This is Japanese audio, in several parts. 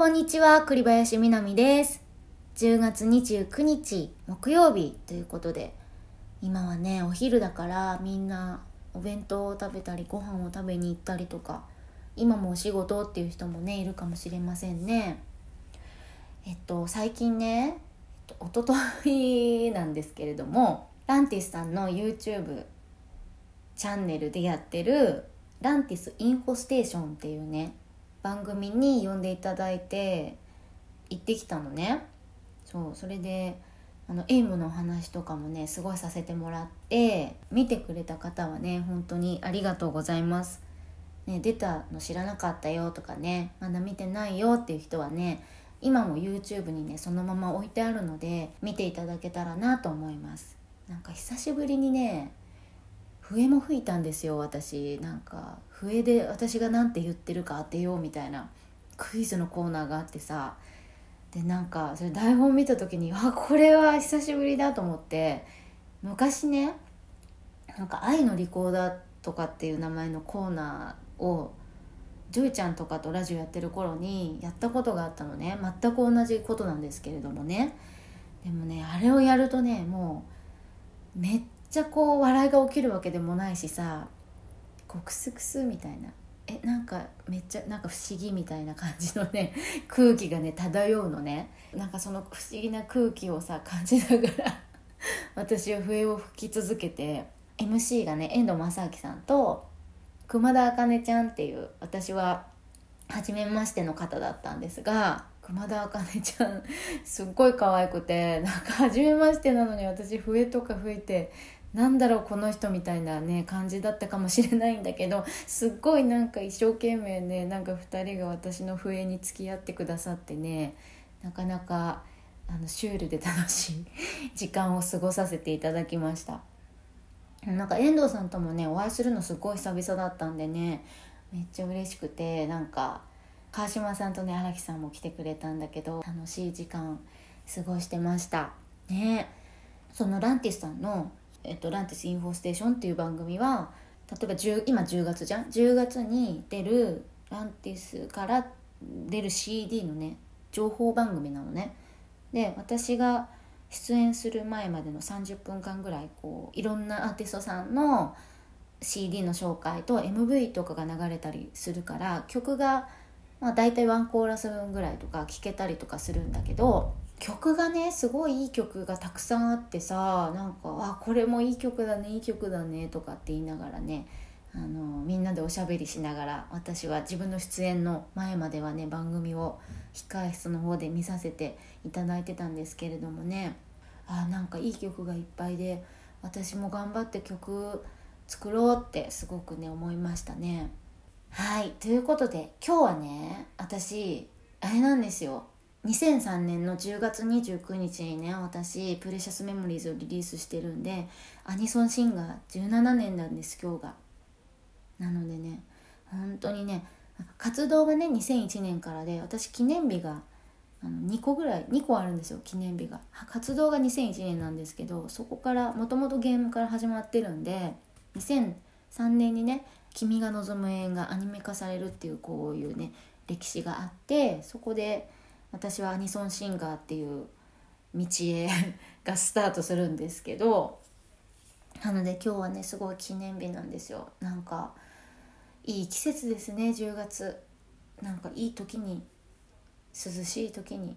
こんにちは、栗林みなみです。10月29日木曜日ということで、今はね、お昼だからみんなお弁当を食べたりご飯を食べに行ったりとか、今もお仕事っていう人もね、いるかもしれませんね。えっと、最近ね、おとといなんですけれども、ランティスさんの YouTube チャンネルでやってるランティスインフォステーションっていうね番組に呼んでいただいて行ってきたのね。そうそれであのエイムの話とかもねすごいさせてもらって見てくれた方はね本当にありがとうございます、ね、出たの知らなかったよとかねまだ見てないよっていう人はね今も YouTube にねそのまま置いてあるので見ていただけたらなと思います。なんか久しぶりにね笛も吹いたんですよ私。なんか笛で私が何て言ってるか当てようみたいなクイズのコーナーがあってさ。でなんかそれ台本見た時に あこれは久しぶりだと思って。昔ねなんか「愛のリコーダー」とかっていう名前のコーナーをジョイちゃんとかとラジオやってる頃にやったことがあったのね。全く同じことなんですけれどもね。でもねあれをやるとねもうめっちゃこう笑いが起きるわけでもないしさこうクスクスみたいな。えなんかめっちゃなんか不思議みたいな感じのね 空気がね漂うのね。なんかその不思議な空気をさ感じながら 私は笛を吹き続けて MC がね遠藤正明さんと熊田茜ちゃんっていう私は初めましての方だったんですが熊田茜ちゃんすっごい可愛くてなんか初めましてなのに私笛とか吹いてなんだろうこの人みたいなね感じだったかもしれないんだけどすっごいなんか一生懸命ねなんか2人が私の笛に付き合ってくださってねなかなかあのシュールで楽しい 時間を過ごさせていただきました。なんか遠藤さんともねお会いするのすごい久々だったんでねめっちゃ嬉しくてなんか川島さんとね荒木さんも来てくれたんだけど楽しい時間過ごしてました。ね。そのランティスさんのえっと、ランティスインフォステーションっていう番組は例えば10今10月じゃん？10月に出るランティスから出る CD のね情報番組なのね。で私が出演する前までの30分間ぐらいこういろんなアーティストさんの CD の紹介と MV とかが流れたりするから曲が、まあ、大体ワンコーラス分ぐらいとか聴けたりとかするんだけど曲がねすごいいい曲がたくさんあってさなんかあこれもいい曲だねいい曲だねとかって言いながらねあのみんなでおしゃべりしながら私は自分の出演の前まではね番組を控え室の方で見させていただいてたんですけれどもねあなんかいい曲がいっぱいで私も頑張って曲作ろうってすごくね思いましたね。はいということで今日はね私あれなんですよ。2003年の10月29日にね私「プレシャスメモリーズ」をリリースしてるんでアニソンシンガー17年なんです今日が。なのでね本当にね活動はね2001年からで私記念日があの2個ぐらい2個あるんですよ記念日が。活動が2001年なんですけどそこからもともとゲームから始まってるんで2003年にね「君が望む縁」がアニメ化されるっていうこういうね歴史があってそこで私はアニソンシンガーっていう道へがスタートするんですけどなので今日はねすごい記念日なんですよ。なんかいい季節ですね10月。なんかいい時に涼しい時に。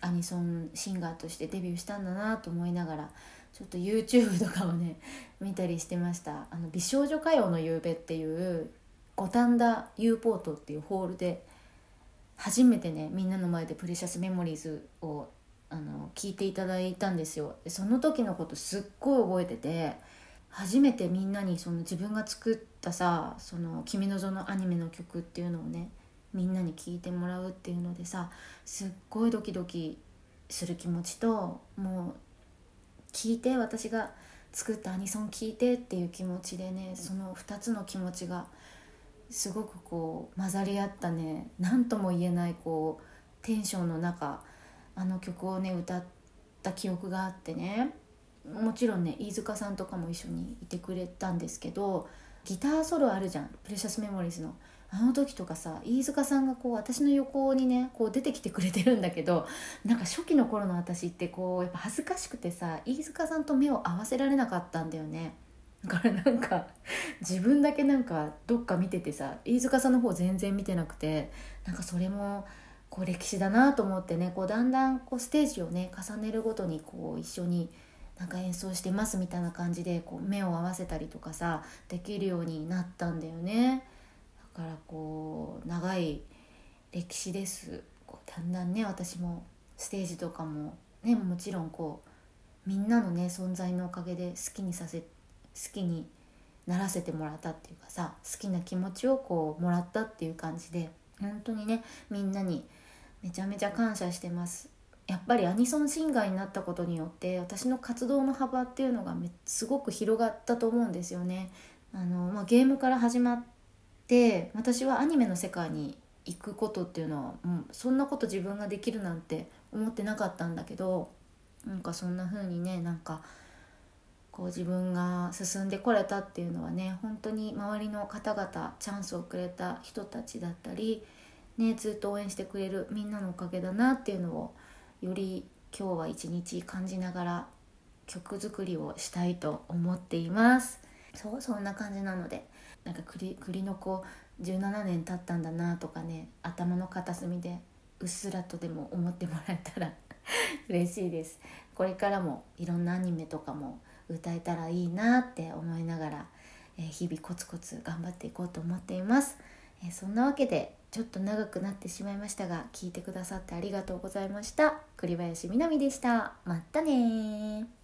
アニソンシンガーとしてデビューしたんだなと思いながらちょっと YouTube とかをね 見たりしてました。あの美少女歌謡の夕べっていう五反田 U ポートっていうホールで初めてねみんなの前で「プレシャスメモリーズを」あの聞いていただいたんですよ。でその時のことすっごい覚えてて初めてみんなにその自分が作ったさ「その君のぞのアニメの曲っていうのをねみんなに聞いてもらうっていうのでさすっごいドキドキする気持ちともう聞いて私が作ったアニソン聞いてっていう気持ちでねその2つの気持ちがすごくこう混ざり合ったね何とも言えないこうテンションの中あの曲をね歌った記憶があってねもちろんね飯塚さんとかも一緒にいてくれたんですけどギターソロあるじゃん「プレシャスメモリーズの」あの時とかさ飯塚さんがこう私の横にねこう出てきてくれてるんだけどなんか初期の頃の私ってこうやっぱ恥ずかしくてさ飯塚さんと目を合わせられなかったんだよねだからなんか自分だけなんかどっか見ててさ飯塚さんの方全然見てなくてなんかそれもこう歴史だなと思ってねこうだんだんこうステージをね重ねるごとにこう一緒になんか演奏してますみたいな感じでこう目を合わせたりとかさできるようになったんだよね。からこう長い歴史です。だんだんね私もステージとかもねもちろんこうみんなのね存在のおかげで好きにさせ好きにならせてもらったっていうかさ好きな気持ちをこうもらったっていう感じで本当にねみんなにめちゃめちゃ感謝してます。やっぱりアニソンシンガーになったことによって私の活動の幅っていうのがすごく広がったと思うんですよね。あの、まあ、ゲームから始まってで私はアニメの世界に行くことっていうのは、うん、そんなこと自分ができるなんて思ってなかったんだけどなんかそんな風にねなんかこう自分が進んでこれたっていうのはね本当に周りの方々チャンスをくれた人たちだったり、ね、ずっと応援してくれるみんなのおかげだなっていうのをより今日は一日感じながら曲作りをしたいと思っています。そうそんな感じなのでなんか栗栗の子17年経ったんだなとかね頭の片隅でうっすらとでも思ってもらえたら 嬉しいです。これからもいろんなアニメとかも歌えたらいいなって思いながら、えー、日々コツコツ頑張っていこうと思っています、えー、そんなわけでちょっと長くなってしまいましたが聞いてくださってありがとうございました。栗林みなみでした。またね